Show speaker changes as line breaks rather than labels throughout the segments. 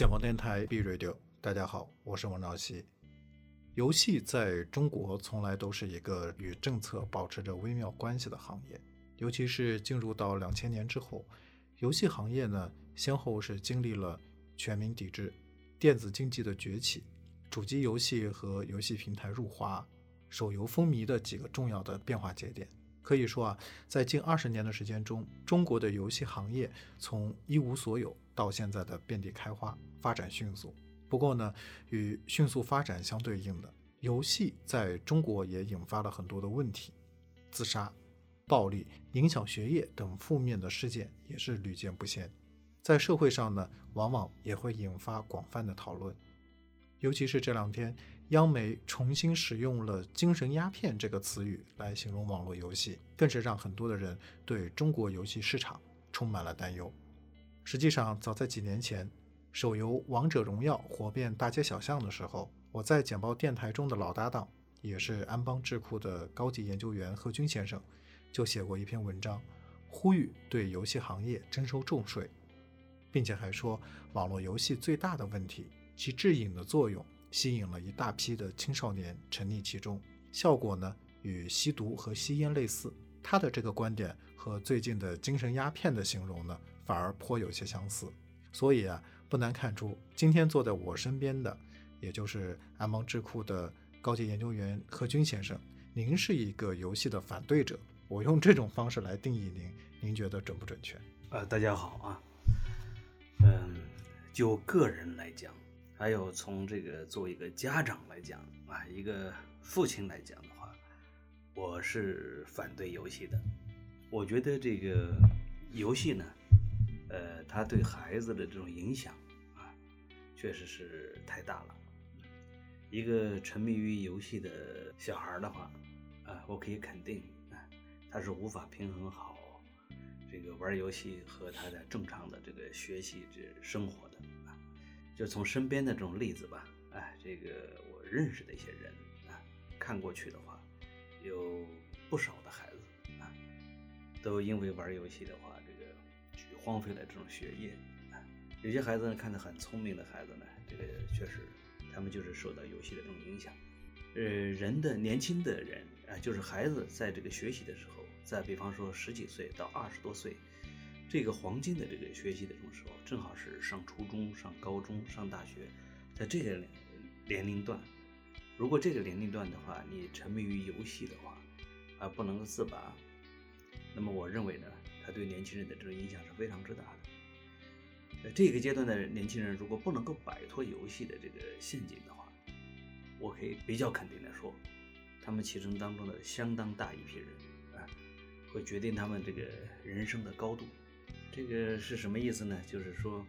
建房电台 B Radio，大家好，我是王兆熙。游戏在中国从来都是一个与政策保持着微妙关系的行业，尤其是进入到两千年之后，游戏行业呢先后是经历了全民抵制、电子竞技的崛起、主机游戏和游戏平台入华、手游风靡的几个重要的变化节点。可以说啊，在近二十年的时间中，中国的游戏行业从一无所有到现在的遍地开花，发展迅速。不过呢，与迅速发展相对应的，游戏在中国也引发了很多的问题，自杀、暴力、影响学业等负面的事件也是屡见不鲜。在社会上呢，往往也会引发广泛的讨论。尤其是这两天，央媒重新使用了“精神鸦片”这个词语来形容网络游戏，更是让很多的人对中国游戏市场充满了担忧。实际上，早在几年前，手游《王者荣耀》火遍大街小巷的时候，我在简报电台中的老搭档，也是安邦智库的高级研究员贺军先生，就写过一篇文章，呼吁对游戏行业征收重税，并且还说，网络游戏最大的问题。其致瘾的作用吸引了一大批的青少年沉溺其中，效果呢与吸毒和吸烟类似。他的这个观点和最近的精神鸦片的形容呢，反而颇有些相似。所以啊，不难看出，今天坐在我身边的，也就是安邦智库的高级研究员贺军先生，您是一个游戏的反对者。我用这种方式来定义您，您觉得准不准确？
呃，大家好啊，嗯，就个人来讲。还有从这个作为一个家长来讲啊，一个父亲来讲的话，我是反对游戏的。我觉得这个游戏呢，呃，它对孩子的这种影响啊，确实是太大了。一个沉迷于游戏的小孩的话，啊，我可以肯定啊，他是无法平衡好这个玩游戏和他的正常的这个学习这生活的。就从身边的这种例子吧，哎，这个我认识的一些人啊，看过去的话，有不少的孩子啊，都因为玩游戏的话，这个荒废了这种学业啊。有些孩子呢，看着很聪明的孩子呢，这个确实，他们就是受到游戏的这种影响。呃，人的年轻的人啊，就是孩子在这个学习的时候，在比方说十几岁到二十多岁。这个黄金的这个学习的这种时候，正好是上初中、上高中、上大学，在这个年龄段，如果这个年龄段的话，你沉迷于游戏的话，而不能够自拔，那么我认为呢，他对年轻人的这种影响是非常之大的。这个阶段的年轻人如果不能够摆脱游戏的这个陷阱的话，我可以比较肯定的说，他们其中当中的相当大一批人啊，会决定他们这个人生的高度。这个是什么意思呢？就是说，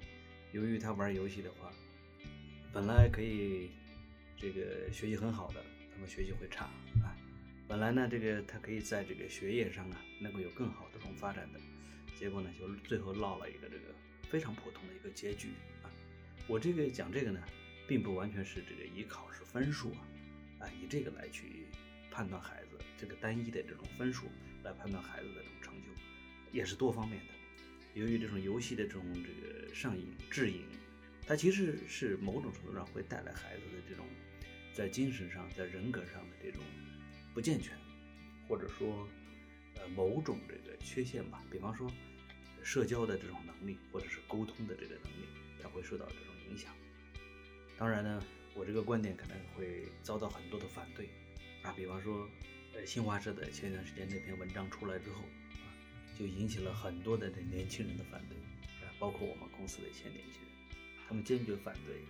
由于他玩游戏的话，本来可以这个学习很好的，那么学习会差啊。本来呢，这个他可以在这个学业上啊，能够有更好的这种发展的，结果呢，就最后落了一个这个非常普通的一个结局啊。我这个讲这个呢，并不完全是这个以考试分数啊，啊，以这个来去判断孩子这个单一的这种分数来判断孩子的这种成就，也是多方面的。由于这种游戏的这种这个上瘾、致瘾，它其实是某种程度上会带来孩子的这种在精神上、在人格上的这种不健全，或者说呃某种这个缺陷吧。比方说社交的这种能力，或者是沟通的这个能力，它会受到这种影响。当然呢，我这个观点可能会遭到很多的反对啊。比方说，呃，新华社的前一段时间那篇文章出来之后。就引起了很多的这年轻人的反对，啊，包括我们公司的一些年轻人，他们坚决反对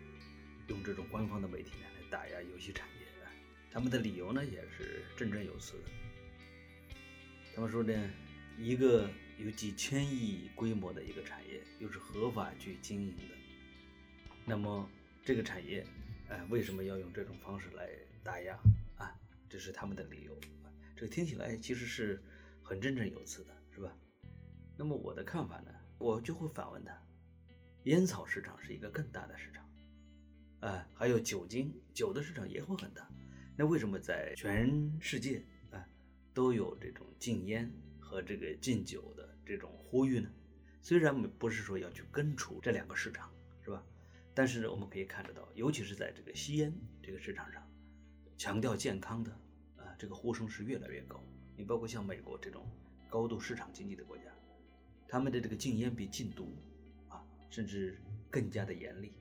用这种官方的媒体来打压游戏产业。他们的理由呢也是振振有词的。他们说呢，一个有几千亿规模的一个产业，又是合法去经营的，那么这个产业，哎，为什么要用这种方式来打压啊？这是他们的理由。这个听起来其实是很振振有词的。是吧？那么我的看法呢？我就会反问他：烟草市场是一个更大的市场，哎，还有酒精酒的市场也会很大。那为什么在全世界啊都有这种禁烟和这个禁酒的这种呼吁呢？虽然不是说要去根除这两个市场，是吧？但是我们可以看得到，尤其是在这个吸烟这个市场上，强调健康的啊这个呼声是越来越高。你包括像美国这种高度市场经济的国家，他们的这个禁烟比禁毒啊甚至更加的严厉。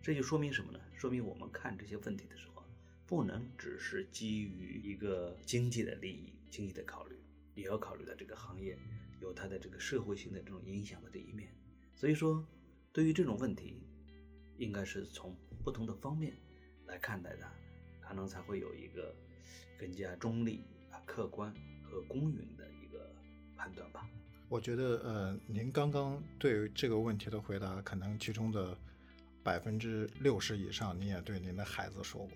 这就说明什么呢？说明我们看这些问题的时候，不能只是基于一个经济的利益、经济的考虑，也要考虑到这个行业有它的这个社会性的这种影响的这一面。所以说，对于这种问题，应该是从不同的方面来看待它，可能才会有一个更加中立、啊客观和公允的一个判断吧。
我觉得，呃，您刚刚对于这个问题的回答，可能其中的。百分之六十以上，你也对您的孩子说过。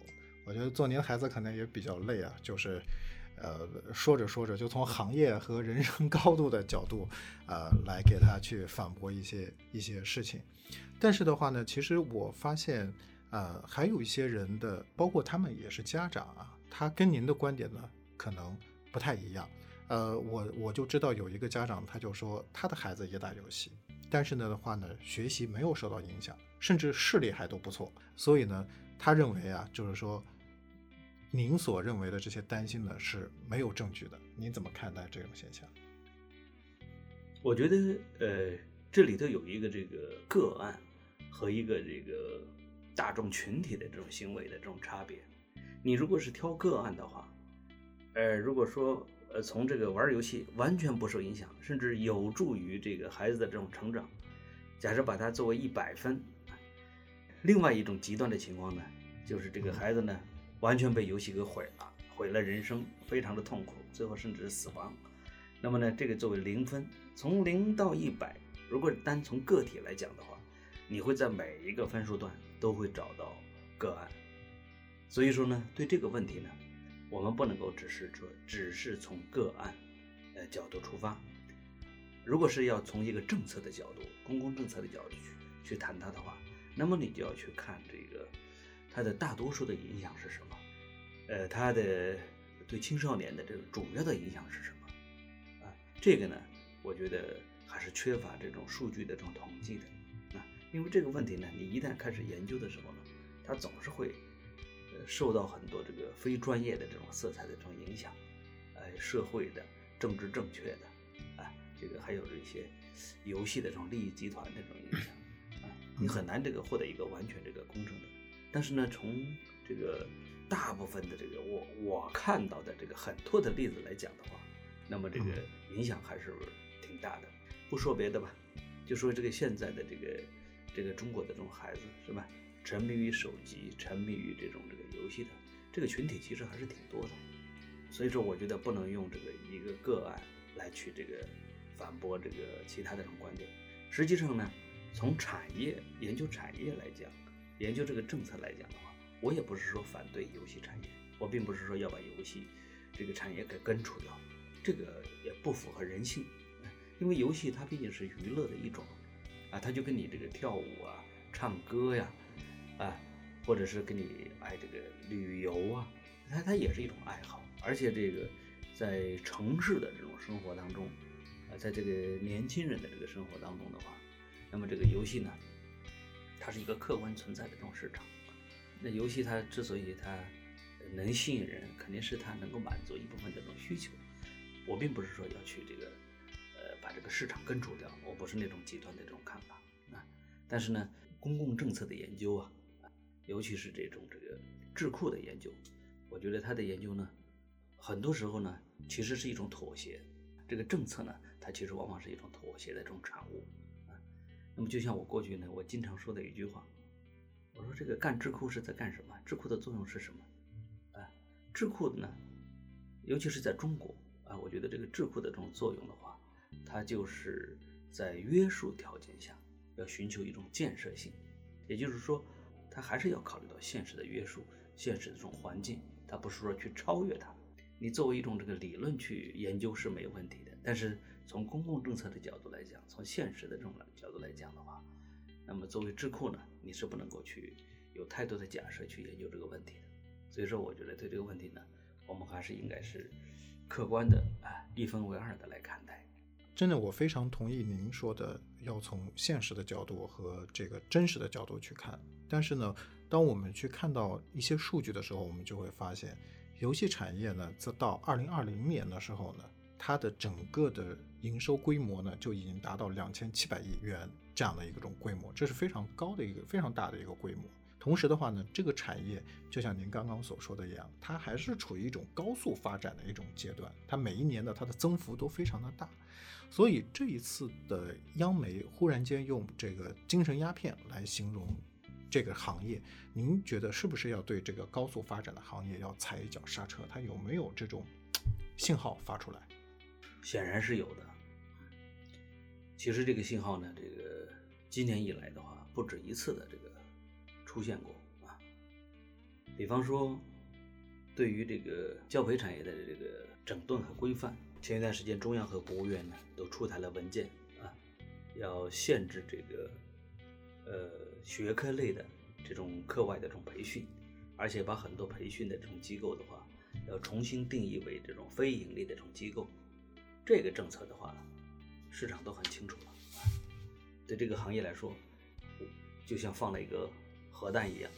我觉得做您的孩子可能也比较累啊，就是，呃，说着说着就从行业和人生 高度的角度，呃，来给他去反驳一些一些事情。但是的话呢，其实我发现，呃，还有一些人的，包括他们也是家长啊，他跟您的观点呢可能不太一样。呃，我我就知道有一个家长，他就说他的孩子也打游戏，但是呢的话呢，学习没有受到影响。甚至视力还都不错，所以呢，他认为啊，就是说，您所认为的这些担心呢是没有证据的。您怎么看待这种现象？
我觉得，呃，这里头有一个这个个案和一个这个大众群体的这种行为的这种差别。你如果是挑个案的话，呃，如果说呃从这个玩游戏完全不受影响，甚至有助于这个孩子的这种成长，假设把它作为一百分。另外一种极端的情况呢，就是这个孩子呢，完全被游戏给毁了，毁了人生，非常的痛苦，最后甚至是死亡。那么呢，这个作为零分，从零到一百，如果单从个体来讲的话，你会在每一个分数段都会找到个案。所以说呢，对这个问题呢，我们不能够只是说只是从个案呃角度出发。如果是要从一个政策的角度，公共政策的角度去去谈它的话。那么你就要去看这个，它的大多数的影响是什么？呃，它的对青少年的这个主要的影响是什么？啊，这个呢，我觉得还是缺乏这种数据的这种统计的啊。因为这个问题呢，你一旦开始研究的时候呢，它总是会受到很多这个非专业的这种色彩的这种影响，呃，社会的、政治正确的，啊，这个还有这些游戏的这种利益集团的这种影响。啊你很难这个获得一个完全这个公正的，但是呢，从这个大部分的这个我我看到的这个很多的例子来讲的话，那么这个影响还是挺大的。不说别的吧，就说这个现在的这个这个中国的这种孩子是吧，沉迷于手机、沉迷于这种这个游戏的这个群体其实还是挺多的。所以说，我觉得不能用这个一个个案来去这个反驳这个其他的这种观点。实际上呢。从产业研究产业来讲，研究这个政策来讲的话，我也不是说反对游戏产业，我并不是说要把游戏这个产业给根除掉，这个也不符合人性，因为游戏它毕竟是娱乐的一种，啊，它就跟你这个跳舞啊、唱歌呀，啊或者是跟你爱这个旅游啊，它它也是一种爱好，而且这个在城市的这种生活当中，啊，在这个年轻人的这个生活当中的话。那么这个游戏呢，它是一个客观存在的这种市场。那游戏它之所以它能吸引人，肯定是它能够满足一部分的这种需求。我并不是说要去这个呃把这个市场根除掉，我不是那种极端的这种看法啊。但是呢，公共政策的研究啊，尤其是这种这个智库的研究，我觉得他的研究呢，很多时候呢其实是一种妥协。这个政策呢，它其实往往是一种妥协的这种产物啊。那么就像我过去呢，我经常说的一句话，我说这个干智库是在干什么？智库的作用是什么？啊，智库呢，尤其是在中国啊，我觉得这个智库的这种作用的话，它就是在约束条件下要寻求一种建设性，也就是说，它还是要考虑到现实的约束、现实的这种环境，它不是说去超越它。你作为一种这个理论去研究是没有问题的，但是。从公共政策的角度来讲，从现实的这种角度来讲的话，那么作为智库呢，你是不能够去有太多的假设去研究这个问题的。所以说，我觉得对这个问题呢，我们还是应该是客观的啊，一分为二的来看待。
真的，我非常同意您说的，要从现实的角度和这个真实的角度去看。但是呢，当我们去看到一些数据的时候，我们就会发现，游戏产业呢，在到二零二零年的时候呢，它的整个的营收规模呢，就已经达到两千七百亿元这样的一个种规模，这是非常高的一个非常大的一个规模。同时的话呢，这个产业就像您刚刚所说的一样，它还是处于一种高速发展的一种阶段，它每一年的它的增幅都非常的大。所以这一次的央媒忽然间用这个精神鸦片来形容这个行业，您觉得是不是要对这个高速发展的行业要踩一脚刹车？它有没有这种信号发出来？
显然是有的。其实这个信号呢，这个今年以来的话，不止一次的这个出现过啊。比方说，对于这个教培产业的这个整顿和规范。前一段时间，中央和国务院呢都出台了文件啊，要限制这个呃学科类的这种课外的这种培训，而且把很多培训的这种机构的话，要重新定义为这种非盈利的这种机构。这个政策的话，市场都很清楚了啊。对这个行业来说，就像放了一个核弹一样，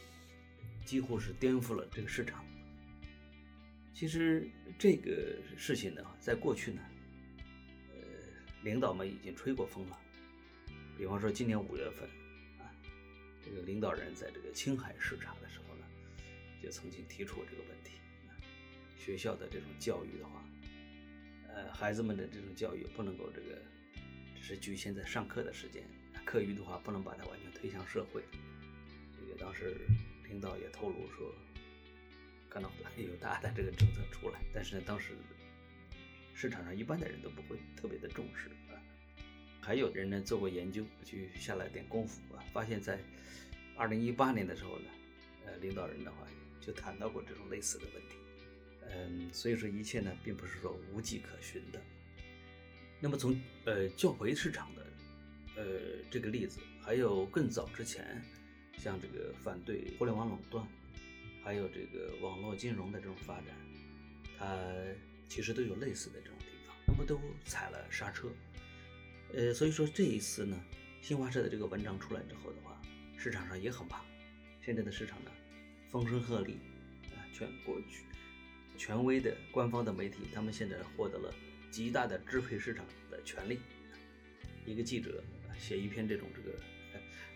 几乎是颠覆了这个市场。其实这个事情呢，在过去呢，呃，领导们已经吹过风了。比方说，今年五月份，啊，这个领导人在这个青海视察的时候呢，就曾经提出这个问题：学校的这种教育的话，呃，孩子们的这种教育不能够这个只是局限在上课的时间，课余的话不能把它完全推向社会。当时领导也透露说。看到有大的这个政策出来，但是呢，当时市场上一般的人都不会特别的重视啊。还有人呢做过研究，去下了点功夫啊，发现，在二零一八年的时候呢，呃，领导人的话就谈到过这种类似的问题。嗯，所以说一切呢，并不是说无迹可寻的。那么从呃教培市场的呃这个例子，还有更早之前，像这个反对互联网垄断。还有这个网络金融的这种发展，它其实都有类似的这种地方，那么都踩了刹车。呃，所以说这一次呢，新华社的这个文章出来之后的话，市场上也很怕。现在的市场呢，风声鹤唳啊，全国去权威的官方的媒体，他们现在获得了极大的支配市场的权利。一个记者写一篇这种这个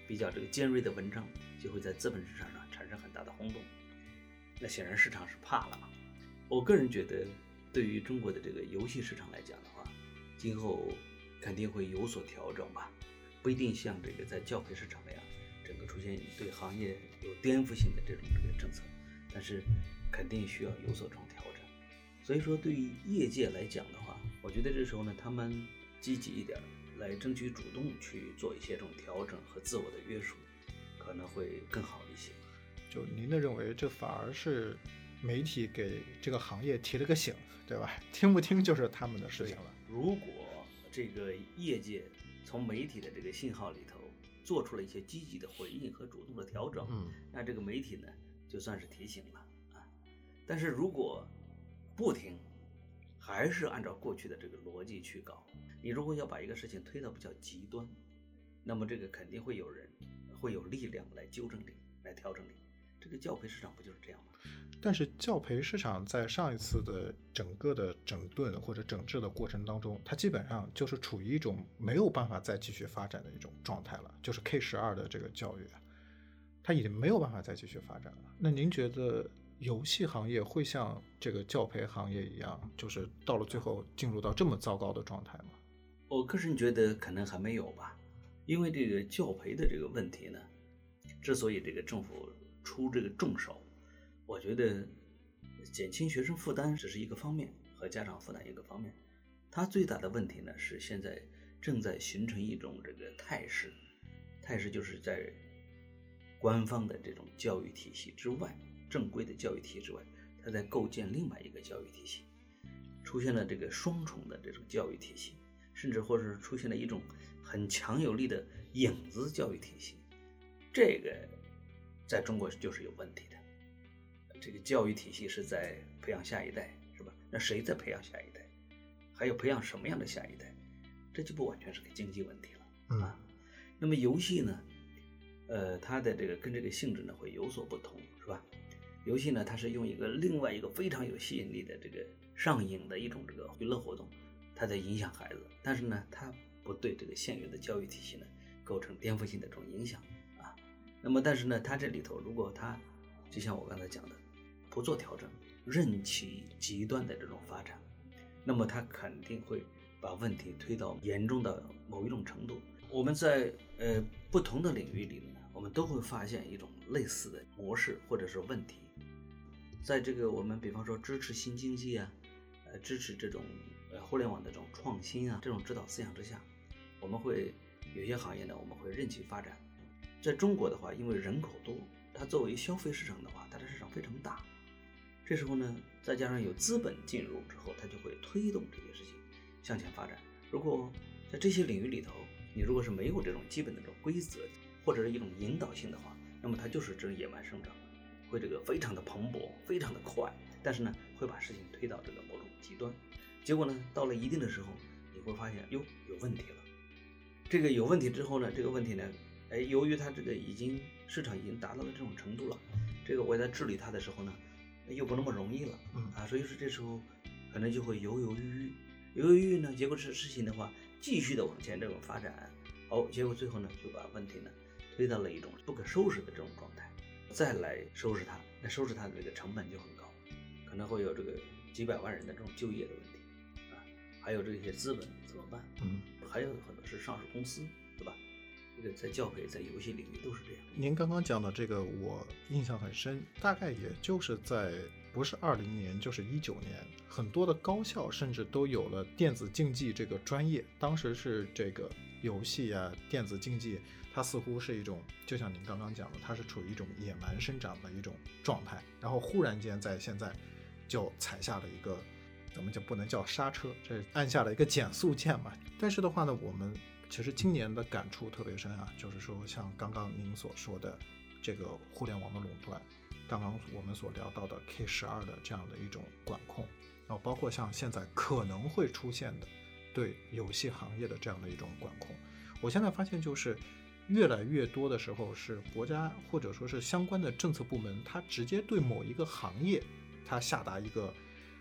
比较这个尖锐的文章，就会在资本市场上产生很大的轰动。那显然市场是怕了嘛。我个人觉得，对于中国的这个游戏市场来讲的话，今后肯定会有所调整吧，不一定像这个在教培市场那样，整个出现对行业有颠覆性的这种这个政策，但是肯定需要有所这种调整。所以说，对于业界来讲的话，我觉得这时候呢，他们积极一点，来争取主动去做一些这种调整和自我的约束，可能会更好一些。
就您的认为，这反而是媒体给这个行业提了个醒，对吧？听不听就是他们的事情了。
如果这个业界从媒体的这个信号里头做出了一些积极的回应和主动的调整，
嗯，
那这个媒体呢就算是提醒了啊。但是如果不听，还是按照过去的这个逻辑去搞，你如果要把一个事情推到比较极端，那么这个肯定会有人会有力量来纠正你，来调整你。这个教培市场不就是这样吗？
但是教培市场在上一次的整个的整顿或者整治的过程当中，它基本上就是处于一种没有办法再继续发展的一种状态了。就是 K 十二的这个教育，它已经没有办法再继续发展了。那您觉得游戏行业会像这个教培行业一样，就是到了最后进入到这么糟糕的状态吗？
我个人觉得可能还没有吧，因为这个教培的这个问题呢，之所以这个政府。出这个重手，我觉得减轻学生负担只是一个方面，和家长负担一个方面。它最大的问题呢是现在正在形成一种这个态势，态势就是在官方的这种教育体系之外，正规的教育体系之外，他在构建另外一个教育体系，出现了这个双重的这种教育体系，甚至或者是出现了一种很强有力的影子教育体系，这个。在中国就是有问题的，这个教育体系是在培养下一代，是吧？那谁在培养下一代？还有培养什么样的下一代？这就不完全是个经济问题了啊。那么游戏呢？呃，它的这个跟这个性质呢会有所不同，是吧？游戏呢，它是用一个另外一个非常有吸引力的这个上瘾的一种这个娱乐活动，它在影响孩子。但是呢，它不对这个现有的教育体系呢构成颠覆性的这种影响啊。那么，但是呢，它这里头如果它就像我刚才讲的，不做调整，任其极端的这种发展，那么它肯定会把问题推到严重的某一种程度。我们在呃不同的领域里呢，我们都会发现一种类似的模式或者是问题。在这个我们比方说支持新经济啊，呃支持这种呃互联网的这种创新啊这种指导思想之下，我们会有些行业呢我们会任其发展。在中国的话，因为人口多，它作为消费市场的话，它的市场非常大。这时候呢，再加上有资本进入之后，它就会推动这些事情向前发展。如果在这些领域里头，你如果是没有这种基本的这种规则，或者是一种引导性的话，那么它就是这种野蛮生长，会这个非常的蓬勃，非常的快，但是呢，会把事情推到这个某种极端，结果呢，到了一定的时候，你会发现哟有问题了。这个有问题之后呢，这个问题呢，哎，由于它这个已经市场已经达到了这种程度了，这个我在治理它的时候呢，又不那么容易了，啊，所以说这时候可能就会犹犹豫豫，犹犹豫豫呢，结果是事情的话。继续的往前这种发展，哦，结果最后呢就把问题呢推到了一种不可收拾的这种状态，再来收拾它，那收拾它的这个成本就很高，可能会有这个几百万人的这种就业的问题啊，还有这些资本怎么办？
嗯，
还有很多是上市公司，对吧？这个在教培在游戏领域都是这样。
您刚刚讲的这个我印象很深，大概也就是在。不是二零年，就是一九年，很多的高校甚至都有了电子竞技这个专业。当时是这个游戏啊，电子竞技，它似乎是一种，就像您刚刚讲的，它是处于一种野蛮生长的一种状态。然后忽然间在现在，就踩下了一个，怎么就不能叫刹车，这按下了一个减速键嘛。但是的话呢，我们其实今年的感触特别深啊，就是说像刚刚您所说的这个互联网的垄断。刚刚我们所聊到的 K 十二的这样的一种管控，然后包括像现在可能会出现的对游戏行业的这样的一种管控，我现在发现就是越来越多的时候是国家或者说是相关的政策部门，它直接对某一个行业，它下达一个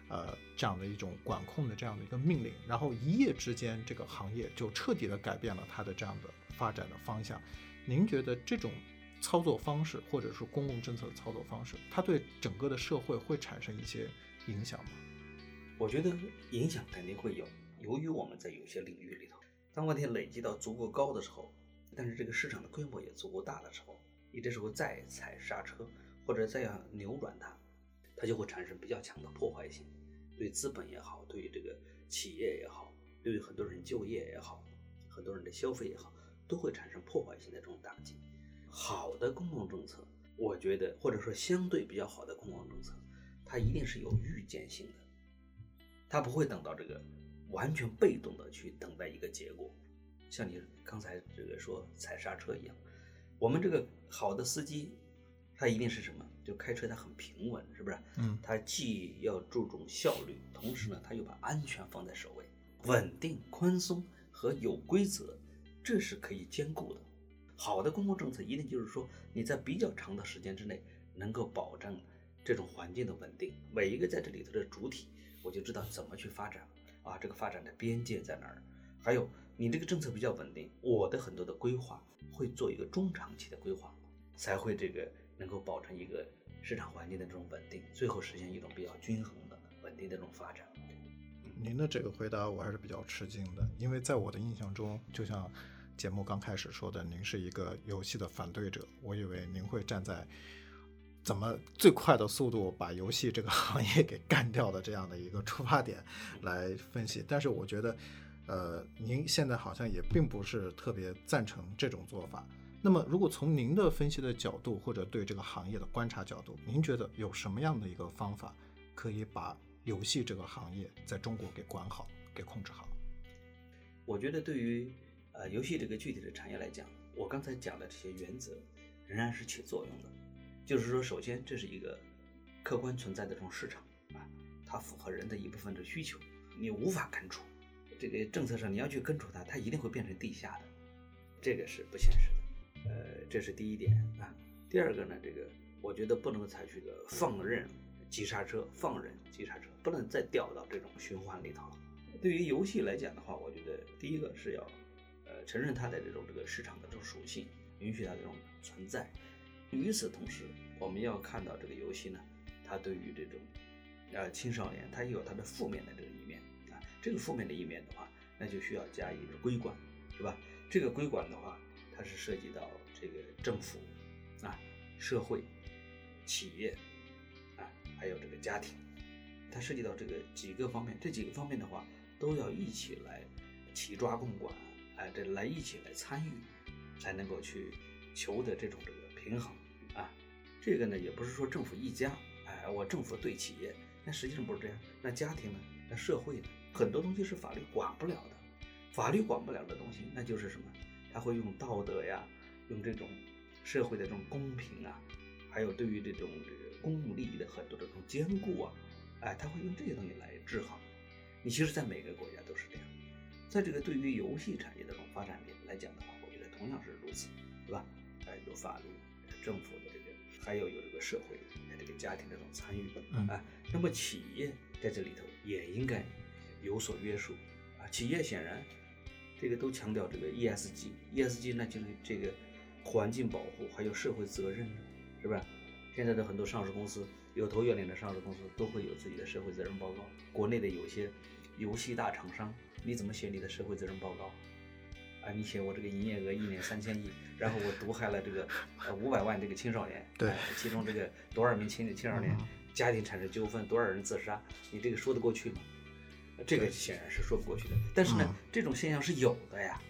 呃这样的一种管控的这样的一个命令，然后一夜之间这个行业就彻底的改变了它的这样的发展的方向。您觉得这种？操作方式，或者说公共政策的操作方式，它对整个的社会会产生一些影响吗？
我觉得影响肯定会有。由于我们在有些领域里头，当问题累积到足够高的时候，但是这个市场的规模也足够大的时候，你这时候再踩刹车或者再要扭转它，它就会产生比较强的破坏性，对资本也好，对于这个企业也好，对于很多人就业也好，很多人的消费也好，都会产生破坏性的这种打击。好的公共政策，我觉得或者说相对比较好的公共政策，它一定是有预见性的，它不会等到这个完全被动的去等待一个结果，像你刚才这个说踩刹车一样。我们这个好的司机，他一定是什么？就开车他很平稳，是不是？
嗯，
他既要注重效率，同时呢，他又把安全放在首位，稳定、宽松和有规则，这是可以兼顾的。好的公共政策一定就是说，你在比较长的时间之内能够保证这种环境的稳定。每一个在这里头的主体，我就知道怎么去发展啊，这个发展的边界在哪儿？还有你这个政策比较稳定，我的很多的规划会做一个中长期的规划，才会这个能够保证一个市场环境的这种稳定，最后实现一种比较均衡的稳定的这种发展。
您的这个回答我还是比较吃惊的，因为在我的印象中，就像。节目刚开始说的，您是一个游戏的反对者，我以为您会站在怎么最快的速度把游戏这个 行业给干掉的这样的一个出发点来分析。但是我觉得，呃，您现在好像也并不是特别赞成这种做法。那么，如果从您的分析的角度，或者对这个行业的观察角度，您觉得有什么样的一个方法可以把游戏这个行业在中国给管好、给控制好？
我觉得对于。呃，游戏这个具体的产业来讲，我刚才讲的这些原则仍然是起作用的。就是说，首先这是一个客观存在的这种市场啊，它符合人的一部分的需求，你无法根除。这个政策上你要去根除它，它一定会变成地下的，这个是不现实的。呃，这是第一点啊。第二个呢，这个我觉得不能采取个放任急刹车，放任急刹车，不能再掉到这种循环里头了。对于游戏来讲的话，我觉得第一个是要呃承认它的这种这个市场的这种属性，允许它这种存在。与此同时，我们要看到这个游戏呢，它对于这种呃青少年，它也有它的负面的这个一面啊。这个负面的一面的话，那就需要加以规管，是吧？这个规管的话，它是涉及到这个政府啊、社会、企业啊，还有这个家庭，它涉及到这个几个方面。这几个方面的话，都要一起来齐抓共管，哎，这来一起来参与，才能够去求得这种这平衡啊。这个呢，也不是说政府一家，哎，我政府对企业，那实际上不是这样。那家庭呢？那社会呢？很多东西是法律管不了的。法律管不了的东西，那就是什么？他会用道德呀，用这种社会的这种公平啊，还有对于这种这个公共利益的很多这种兼顾啊，哎，他会用这些东西来制衡。你其实，在每个国家都是这样。在这个对于游戏产业的这种发展里来讲的话，我觉得同样是如此，对吧？哎，有法律、政府的这个，还有有这个社会、这个家庭的这种参与，啊，那么企业在这里头也应该有所约束啊。企业显然这个都强调这个 ESG，ESG 那就是这个环境保护还有社会责任，是不是？现在的很多上市公司，有头有脸的上市公司都会有自己的社会责任报告。国内的有些游戏大厂商，你怎么写你的社会责任报告？啊，你写我这个营业额一年三千亿，然后我毒害了这个呃五百万这个青少年，
对，
其中这个多少名青青少年家庭产生纠纷，多少人自杀，你这个说得过去吗？这个显然是说不过去的。但是呢，这种现象是有的呀。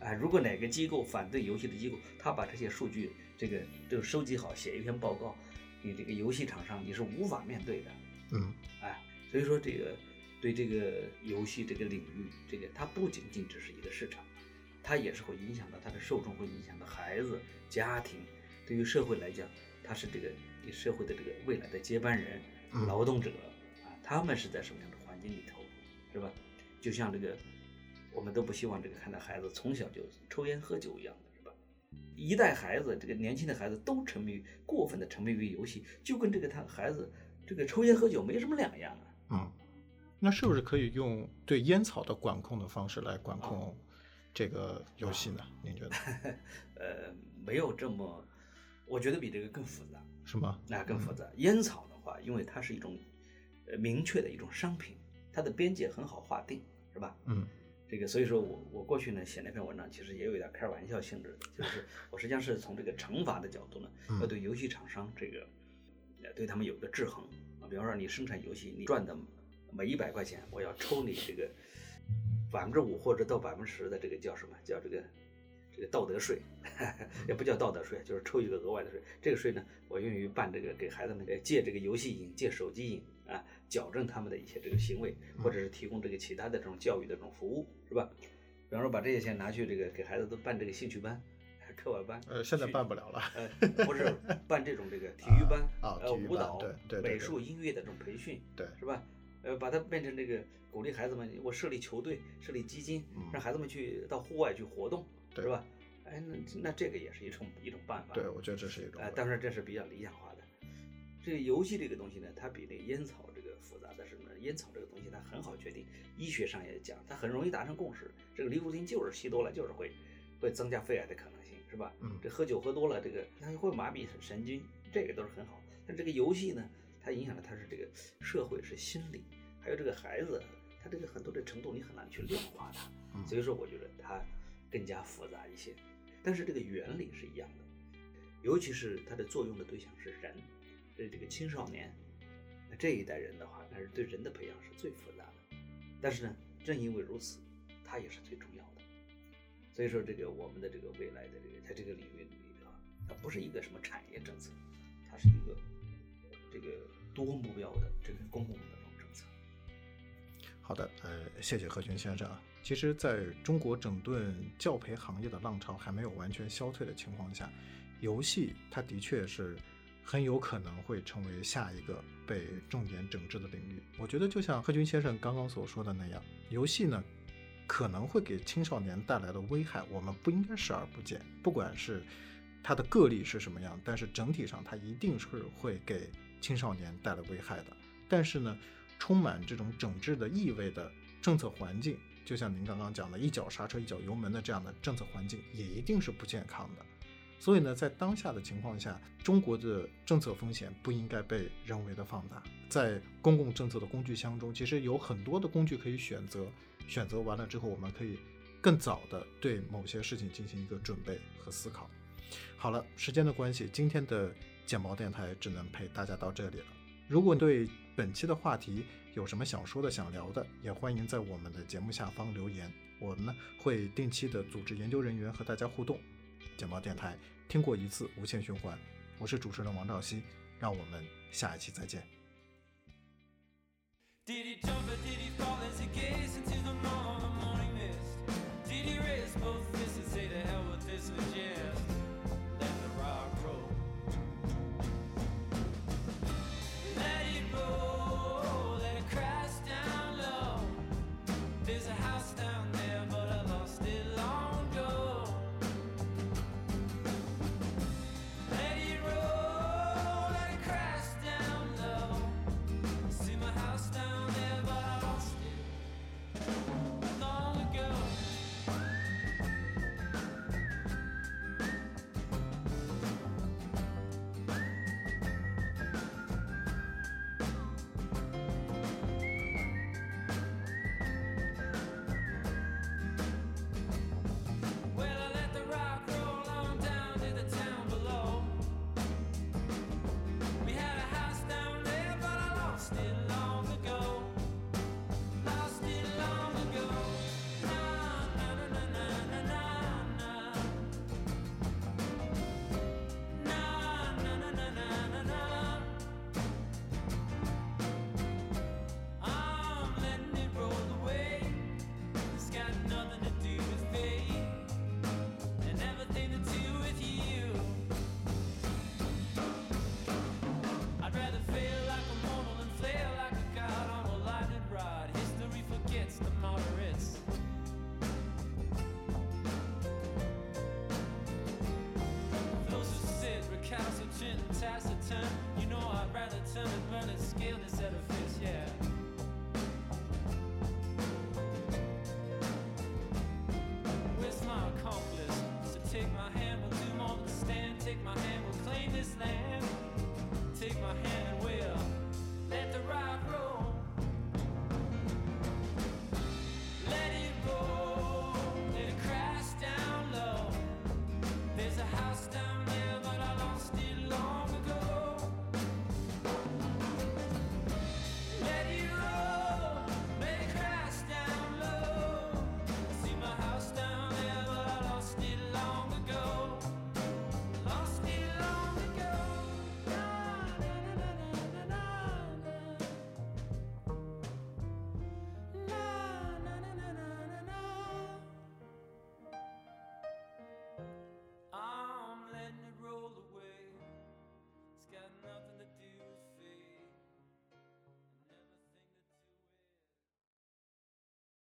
啊，如果哪个机构反对游戏的机构，他把这些数据这个都收集好，写一篇报告，你这个游戏厂商你是无法面对的。
嗯，
哎，所以说这个对这个游戏这个领域，这个它不仅仅只是一个市场，它也是会影响到它的受众，会影响到孩子、家庭。对于社会来讲，他是这个社会的这个未来的接班人、劳动者啊，他们是在什么样的环境里头，是吧？就像这个，我们都不希望这个看到孩子从小就抽烟喝酒一样的，是吧？一代孩子，这个年轻的孩子都沉迷于过分的沉迷于游戏，就跟这个他孩子这个抽烟喝酒没什么两样啊。
嗯，那是不是可以用对烟草的管控的方式来管控这个游戏呢？您觉得？
呃，没有这么，我觉得比这个更复杂。
是吗？
那更复杂。烟草的话，因为它是一种呃明确的一种商品，它的边界很好划定，是吧？
嗯，
这个所以说我我过去呢写那篇文章，其实也有一点开玩笑性质的，就是 我实际上是从这个惩罚的角度呢，要对游戏厂商这个呃对他们有个制衡啊。比方说你生产游戏，你赚的每一百块钱，我要抽你这个百分之五或者到百分之十的这个叫什么叫这个这个道德税，也不叫道德税，就是抽一个额外的税。这个税呢，我用于办这个给孩子们呃借这个游戏瘾、借手机瘾啊，矫正他们的一些这个行为，或者是提供这个其他的这种教育的这种服务，是吧？比方说把这些钱拿去这个给孩子都办这个兴趣班、课外班，
呃，现在办不了了。
呃，不是 办这种这个体育班呃，
啊
舞蹈、
对对对
美术、音乐的这种培训，
对
是吧？呃，把它变成这个鼓励孩子们，我设立球队、设立基金，让孩子们去到户外去活动，是吧？哎，那那这个也是一种一种办法。
对，我觉得这是一种
哎，当然这是比较理想化的。这个游戏这个东西呢，它比那个烟草这个复杂的是呢，烟草这个东西它很好决定，医学上也讲，它很容易达成共识。这个尼古丁就是吸多了就是会会增加肺癌的可能性，是吧？
嗯
这喝酒喝多了，这个它会麻痹神经，这个都是很好。但这个游戏呢，它影响的它是这个社会是心理，还有这个孩子，他这个很多的程度你很难去量化它。
嗯
所以说，我觉得它更加复杂一些，但是这个原理是一样的，尤其是它的作用的对象是人，是这个青少年。那这一代人的话，那是对人的培养是最复杂的，但是呢，正因为如此，它也是最重要的。所以说，这个我们的这个未来的这个在这个领域里头，它不是一个什么产业政策，它是一个呃这个多目标的这个公共的这种政策。
好的，呃，谢谢何军先生啊。其实，在中国整顿教培行业的浪潮还没有完全消退的情况下，游戏它的确是很有可能会成为下一个被重点整治的领域。我觉得就像贺军先生刚刚所说的那样，游戏呢可能会给青少年带来的危害，我们不应该视而不见。不管是它的个例是什么样，但是整体上它一定是会给青少年带来危害的。但是呢，充满这种整治的意味的政策环境，就像您刚刚讲的一脚刹车一脚油门的这样的政策环境，也一定是不健康的。所以呢，在当下的情况下，中国的政策风险不应该被人为的放大。在公共政策的工具箱中，其实有很多的工具可以选择。选择完了之后，我们可以更早的对某些事情进行一个准备和思考。好了，时间的关系，今天的剑毛电台只能陪大家到这里了。如果对本期的话题有什么想说的、想聊的，也欢迎在我们的节目下方留言，我们呢会定期的组织研究人员和大家互动。剑毛电台，听过一次，无限循环。我是主持人王兆熙，让我们下一期再见。Did he jump or did he fall as he
gazed into the morning mist? Did he raise both? the timid burning
scale this edifice, yeah.
Where's my accomplice? So take my hand, we'll do more than stand. Take my hand, we'll claim this land.